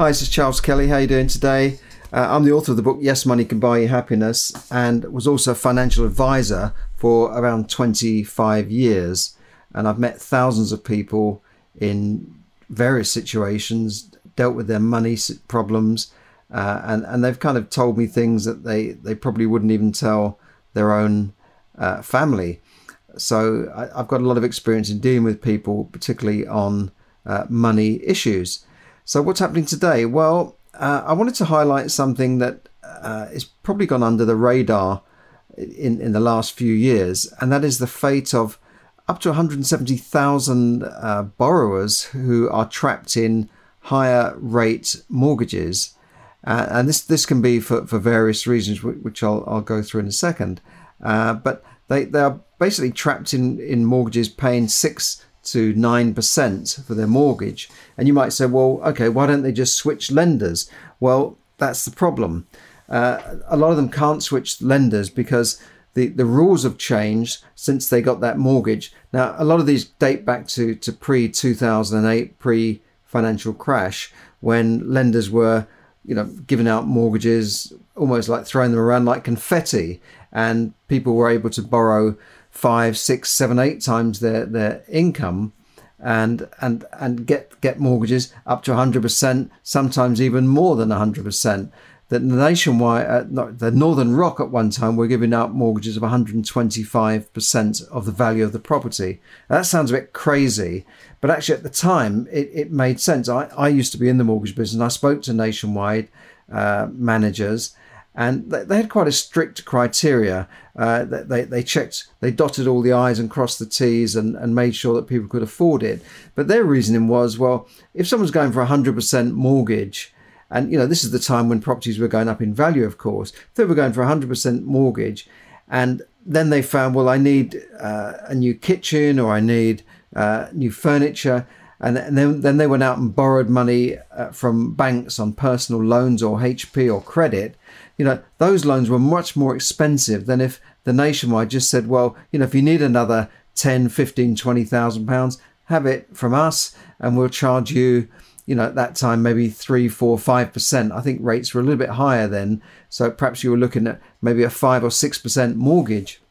Hi, this is Charles Kelly. How are you doing today? Uh, I'm the author of the book Yes, Money Can Buy You Happiness and was also a financial advisor for around 25 years. And I've met thousands of people in various situations, dealt with their money problems, uh, and, and they've kind of told me things that they, they probably wouldn't even tell their own uh, family. So I, have got a lot of experience in dealing with people, particularly on uh, money issues. So, what's happening today? Well, uh, I wanted to highlight something that uh, probably gone under the radar in, in the last few years, and that is the fate of up to 170,000 uh, borrowers who are trapped in higher rate mortgages. Uh, and this, this can be for, for various reasons, which I'll, I'll go through in a second. Uh, but they, they are basically trapped in, in mortgages paying six to 9% for their mortgage. And you might say, well, okay, why don't they just switch lenders? Well, that's the problem. Uh, a lot of them can't switch lenders because the, the rules have changed since they got that mortgage. Now, a lot of these date back to, to pre 2008, pre financial crash, when lenders were, you know, giving out mortgages almost like throwing them around like confetti, and people were able to borrow five, six, seven, eight times their their income, and and and get get mortgages up to 100%, sometimes even more than 100%. That nationwide, uh, the Northern Rock at one time were giving out mortgages of 125% of the value of the property. Now, that sounds a bit crazy, but actually at the time it, it made sense. I, I used to be in the mortgage business I spoke to nationwide uh, managers and they, had quite a strict criteria. Uh, they, they checked, they dotted all the I's and crossed the T's and, and made sure that people could afford it. But their reasoning was, well, if someone's going for a 100% mortgage, and you know this is the time when properties were going up in value, of course, if they were going for a 100% mortgage, and then they found, well, I need uh, a new kitchen or I need uh, new furniture. And then, then they went out and borrowed money uh, from banks on personal loans or HP or credit you know, those loans were much more expensive than if the nationwide just said, well, you know, if you need another 10, 15, 20,000 pounds, have it from us and we'll charge you, you know, at that time, maybe three, four, five percent. I think rates were a little bit higher then. So perhaps you were looking at maybe a five or six percent mortgage.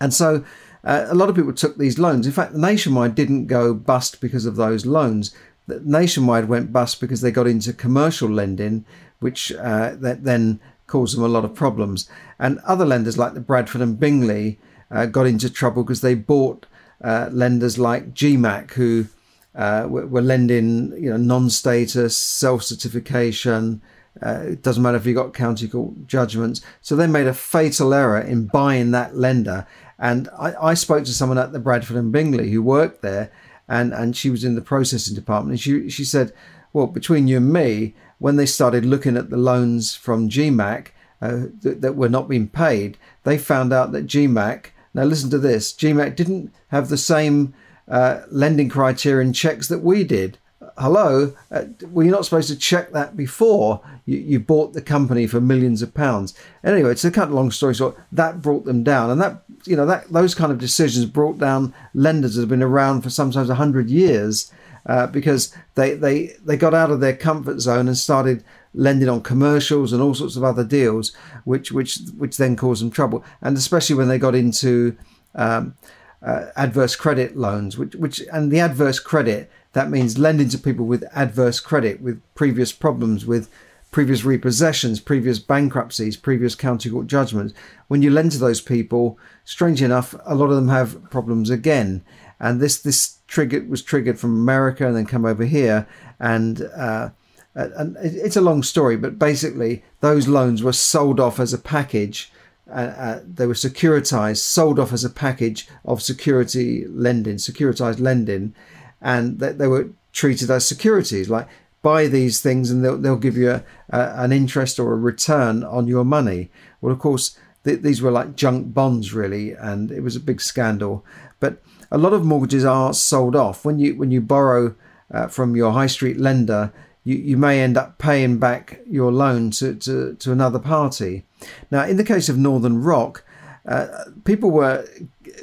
And so uh, a lot of people took these loans. In fact, Nationwide didn't go bust because of those loans. Nationwide went bust because they got into commercial lending, which uh, that then caused them a lot of problems. And other lenders like the Bradford and Bingley uh, got into trouble because they bought uh, lenders like GMAC who uh, were, lending, you know, non-status, self-certification. Uh, it doesn't matter if you got county court judgments. So they made a fatal error in buying that lender. And I, I spoke to someone at the Bradford and Bingley who worked there, and, and she was in the processing department. And she she said, "Well, between you and me, when they started looking at the loans from GMAC uh, that, that, were not being paid, they found out that GMAC, now listen to this, GMAC didn't have the same uh, lending criterion checks that we did. Hello, uh, were you not supposed to check that before you, you bought the company for millions of pounds? Anyway, cut a long story short, that brought them down, and that you know that those kind of decisions brought down lenders that have been around for sometimes hundred years uh, because they, they, they got out of their comfort zone and started lending on commercials and all sorts of other deals, which which which then caused them trouble. And especially when they got into um, uh, adverse credit loans, which which and the adverse credit that means lending to people with adverse credit, with previous problems, with previous repossessions, previous bankruptcies, previous county court judgments. When you lend to those people, strangely enough, a lot of them have problems again. And this this triggered was triggered from America and then come over here and. Uh, and it's a long story, but basically those loans were sold off as a package. Uh, uh, they were securitized, sold off as a package of security lending, securitized lending, and they, they were treated as securities. Like buy these things and they'll, they'll give you a, a, an interest or a return on your money. Well, of course, th- these were like junk bonds, really, and it was a big scandal. But a lot of mortgages are sold off when you when you borrow uh, from your high street lender. You, you may end up paying back your loan to, to, to another party. Now, in the case of Northern Rock, uh, people were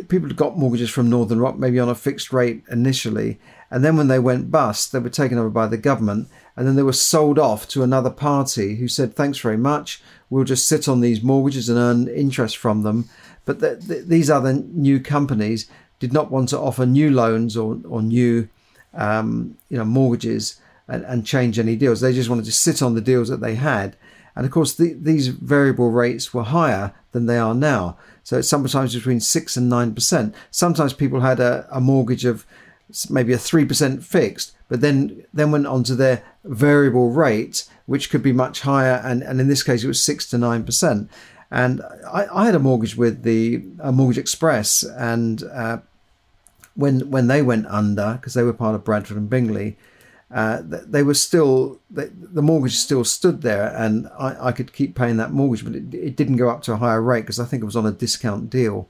people got mortgages from Northern Rock maybe on a fixed rate initially, and then when they went bust, they were taken over by the government, and then they were sold off to another party who said, "Thanks very much. We'll just sit on these mortgages and earn interest from them." But the, the, these other new companies did not want to offer new loans or or new, um, you know, mortgages and, and change any deals. They just wanted to sit on the deals that they had. And of course, the, these variable rates were higher than they are now. So it's sometimes between six and nine percent. Sometimes people had a, a mortgage of maybe a three percent fixed, but then then went on to their variable rate, which could be much higher. And, and in this case, it was six to nine percent. And I, I had a mortgage with the Mortgage Express, and uh, when when they went under because they were part of Bradford and Bingley, uh, they were still they, the mortgage still stood there, and I, I could keep paying that mortgage, but it, it didn't go up to a higher rate because I think it was on a discount deal.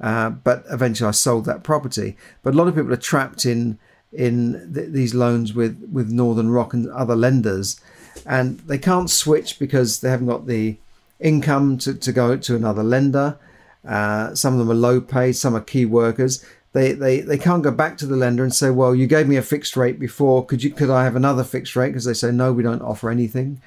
Uh, but eventually, I sold that property. But a lot of people are trapped in in th- these loans with with Northern Rock and other lenders, and they can't switch because they haven't got the income to, to go to another lender. Uh, some of them are low paid, some are key workers they, they, they can't go back to the lender and say, well, you gave me a fixed rate before. Could you could I have another fixed rate? Because they say no, we don't offer anything.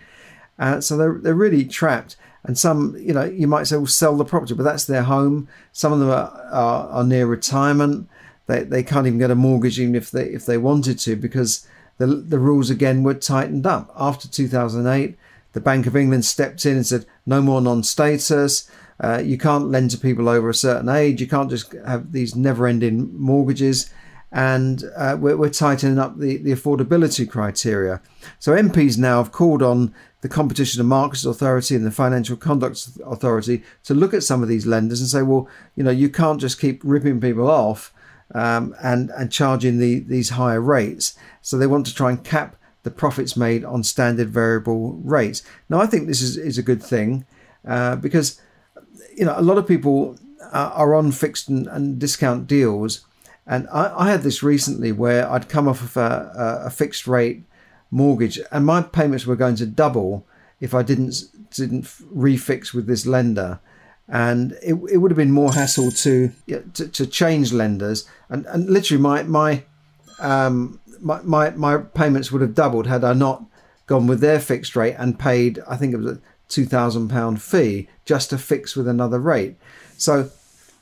Uh, so they're they're really trapped. And some, you know, you might say, well, sell the property, but that's their home. Some of them are, are, are near retirement. They, they can't even get a mortgage even if they if they wanted to because the the rules again were tightened up after 2008. The Bank of England stepped in and said no more non-status. Uh, you can't lend to people over a certain age. You can't just have these never ending mortgages. And uh, we're, we're, tightening up the, the affordability criteria. So MPs now have called on the Competition and Markets Authority and the Financial Conduct Authority to look at some of these lenders and say, well, you know, you can't just keep ripping people off um, and, and charging the, these higher rates. So they want to try and cap the profits made on standard variable rates. Now, I think this is, is a good thing uh, because you know, a lot of people are on fixed and, and discount deals. And I, I, had this recently where I'd come off of a, a, fixed rate mortgage and my payments were going to double if I didn't didn't refix with this lender. And it, it would have been more hassle to, to, to change lenders. And, and literally my my, um, my my my payments would have doubled had I not gone with their fixed rate and paid I think it was a £2,000 fee just to fix with another rate. So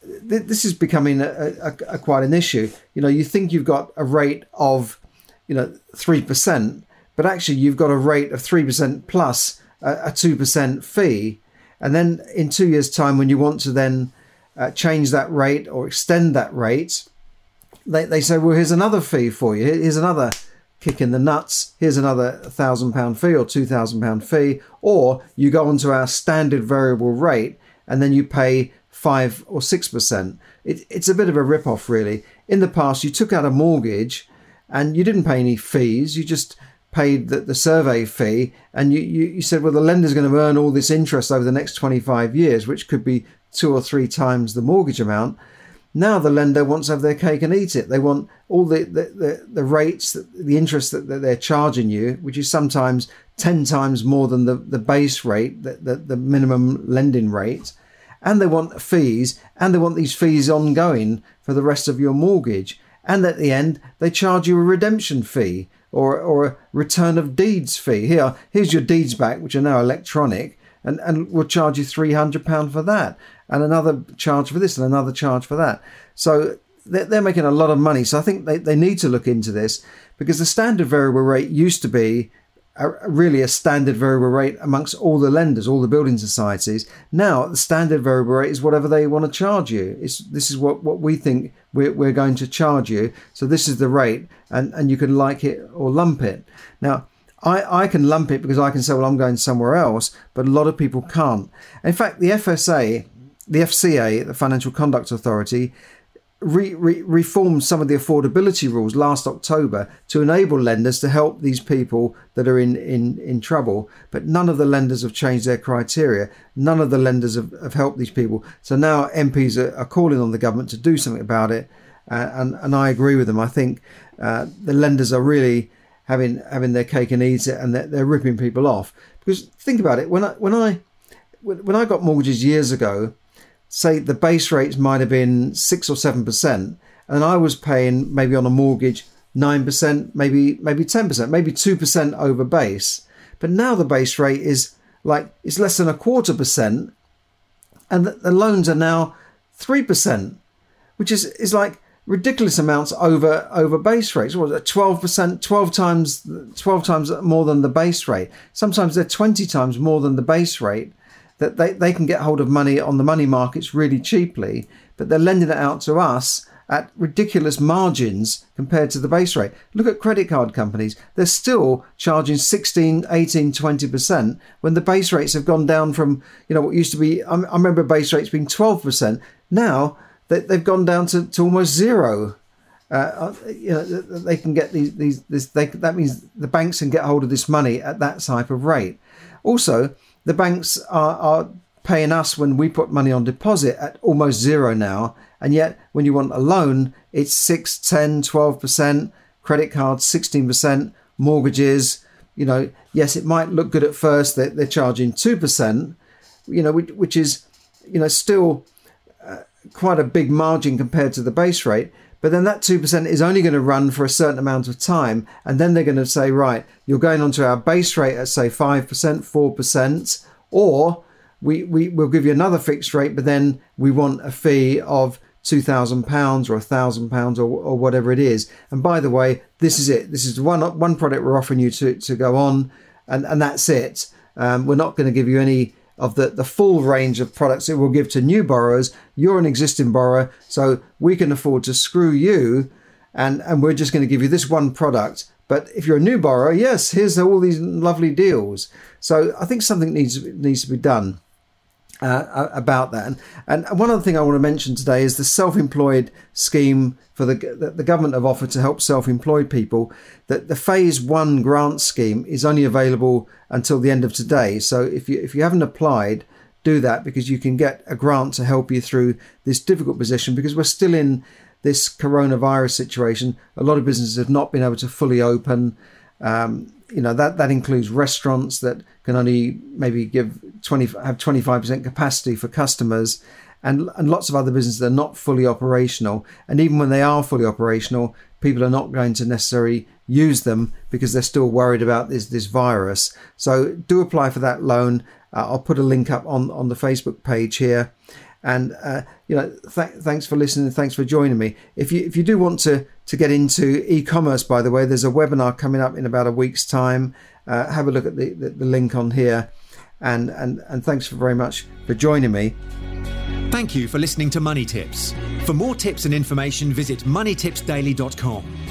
th- this is becoming a, a, a, quite an issue. You know, you think you've got a rate of, you know, 3%, but actually you've got a rate of 3% plus a, a 2% fee. And then in two years' time, when you want to then uh, change that rate or extend that rate, they, they say, well, here's another fee for you. Here's another kick in the nuts. Here's another thousand pound fee or two thousand pound fee, or you go onto our standard variable rate and then you pay five or six percent. It, it's a bit of a rip off, really. In the past, you took out a mortgage and you didn't pay any fees. You just paid the, the survey fee and you, you, you said, well, the lender's going to earn all this interest over the next 25 years, which could be two or three times the mortgage amount. Now the lender wants to have their cake and eat it. They want all the, the, the, the rates, the interest that, that they're charging you, which is sometimes 10 times more than the, the base rate, the, the, the minimum lending rate. And they want fees, and they want these fees ongoing for the rest of your mortgage. And at the end, they charge you a redemption fee or, or a return of deeds fee. Here, here's your deeds back, which are now electronic, and, and we'll charge you £300 for that and another charge for this and another charge for that. So they're making a lot of money. So I think they, they need to look into this because the standard variable rate used to be a, really a standard variable rate amongst all the lenders, all the building societies. Now the standard variable rate is whatever they want to charge you. It's, this is what, what we think we're, we're going to charge you. So this is the rate and, and you can like it or lump it. Now, I, I can lump it because I can say, well, I'm going somewhere else, but a lot of people can't. In fact, the FSA the FCA, the Financial Conduct Authority, re- re- reformed some of the affordability rules last October to enable lenders to help these people that are in, in, in trouble. But none of the lenders have changed their criteria. None of the lenders have, have helped these people. So now MPs are, are, calling on the government to do something about it. Uh, and, and I agree with them. I think uh, the lenders are really having having their cake and eat it, and they're, they're ripping people off. Because think about it, when I when I when I got mortgages years ago, say the base rates might have been six or seven percent, and I was paying maybe on a mortgage nine percent, maybe maybe ten percent, maybe two percent over base. But now the base rate is like it's less than a quarter percent, and the, the loans are now three percent, which is is like ridiculous amounts over over base rates. What twelve percent, twelve times, twelve times more than the base rate. Sometimes they're twenty times more than the base rate that they, they can get hold of money on the money markets really cheaply, but they're lending it out to us at ridiculous margins compared to the base rate. Look at credit card companies. They're still charging 16, 18, 20% when the base rates have gone down from, you know, what used to be, I, remember base rates being 12%. Now they, have gone down to, to almost zero. Uh, uh, you know, they can get these, these, this, they, that means the banks can get hold of this money at that type of rate. Also, the banks are, are paying us when we put money on deposit at almost zero now. And yet, when you want a loan, it's 6, 10, 12%, credit cards 16%, mortgages. You know, yes, it might look good at first that they're charging 2%, you know, which, which is, you know, still uh, quite a big margin compared to the base rate. But then that 2% is only going to run for a certain amount of time. And then they're going to say, right, you're going onto our base rate at, say, 5%, 4%, or we, we will give you another fixed rate, but then we want a fee of £2,000 or £1,000 or, or whatever it is. And by the way, this is it. This is one, one product we're offering you to, to go on, and, and that's it. Um, we're not going to give you any of the, the full range of products it will give to new borrowers. You're an existing borrower, so we can afford to screw you and, and we're just going to give you this one product. But if you're a new borrower, yes, here's all these lovely deals. So I think something needs needs to be done uh, about that. And, and one other thing I want to mention today is the self-employed scheme for the that the government have offered to help self-employed people. That the phase one grant scheme is only available until the end of today. So if you if you haven't applied, do that because you can get a grant to help you through this difficult position because we're still in this coronavirus situation. A lot of businesses have not been able to fully open. Um, you know that that includes restaurants that can only maybe give 20 have 25% capacity for customers and and lots of other businesses that are not fully operational. And even when they are fully operational people are not going to necessarily use them because they're still worried about this this virus. So do apply for that loan. Uh, I'll put a link up on on the Facebook page here and uh, you know, th- thanks for listening. Thanks for joining me. If you if you do want to to get into e-commerce, by the way, there's a webinar coming up in about a week's time. Uh, have a look at the, the, the link on here, and and and thanks for very much for joining me. Thank you for listening to Money Tips. For more tips and information, visit moneytipsdaily.com.